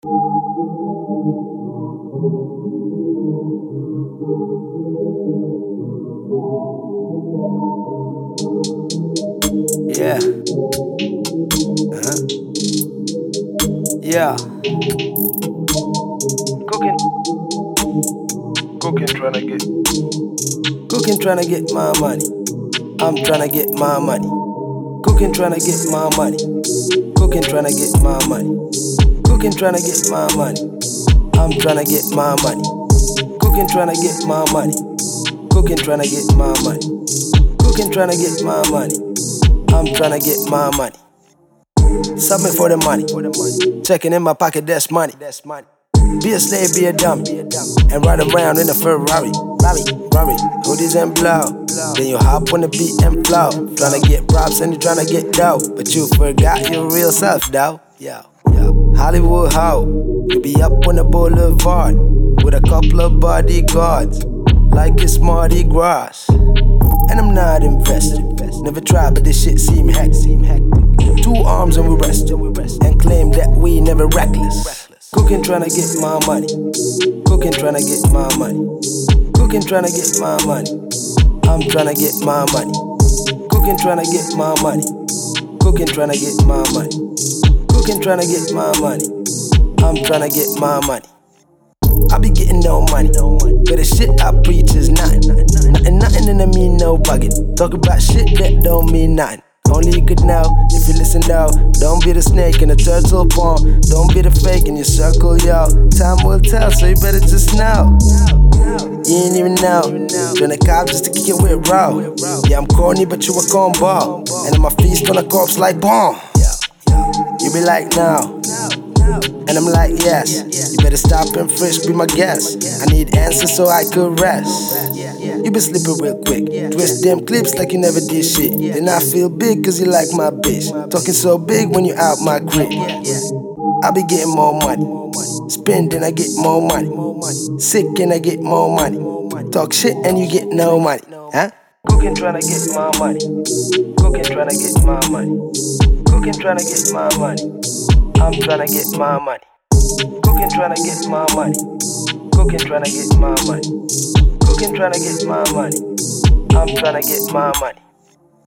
Yeah. Uh-huh. Yeah. Cooking. Cooking, trying to get. Cooking trying to get my money. I'm trying to get my money. Cooking trying to get my money. Cooking trying to get my money. Cooking trying to get my money. I'm trying to get my money. Cooking trying to get my money. Cooking trying to get my money. Cooking trying to get my money. I'm trying to get my money. Something for the money. Checking in my pocket, that's money. That's money. Be a slave, be a dummy, and ride around in a Ferrari. Rari, Rari, hoodies and blow. Then you hop on the beat and flow. Tryna get props and you tryna get dough, but you forgot your real self, though. Yo, Hollywood hoe, you be up on the boulevard with a couple of bodyguards, like it's Mardi Gras. And I'm not invested. Never tried, but this shit seem hectic. Two arms and we rest, and claim that we never reckless. Cooking tryna get my money. Cooking tryna get my money. Cooking tryna get my money. I'm tryna get my money. Cooking tryna get my money. Cooking tryna get my money. Cooking tryna get my money. I'm tryna get my money. I be getting no money, but the shit I preach is nothing. Nothing, nothing, and I mean no bugging. Talk about shit that don't mean nothing. Only you could know if you listen though. Don't be the snake in the turtle pond. Don't be the fake in your circle, yo. Time will tell, so you better just know. You ain't even know. Trying to cop just to kick it with raw. Yeah, I'm corny, but you a cornball. And I'm a feast on a corpse like bomb. You be like, no. And I'm like, yes. You better stop and frisk, be my guest. I need answers so I could rest. You been sleeping real quick. Twist them clips like you never did shit. Then I feel big cause you like my bitch. Talking so big when you out my grip. I be getting more money. Spend I get more money. Sick and I get more money. Talk shit and you get no money. Huh? Cooking tryna get my money. Cooking tryna get my money. Cooking tryna get my money. I'm tryna get my money. Cooking tryna get my money. Cooking tryna get my money. Cooking tryna get my money. I'm tryna get my money.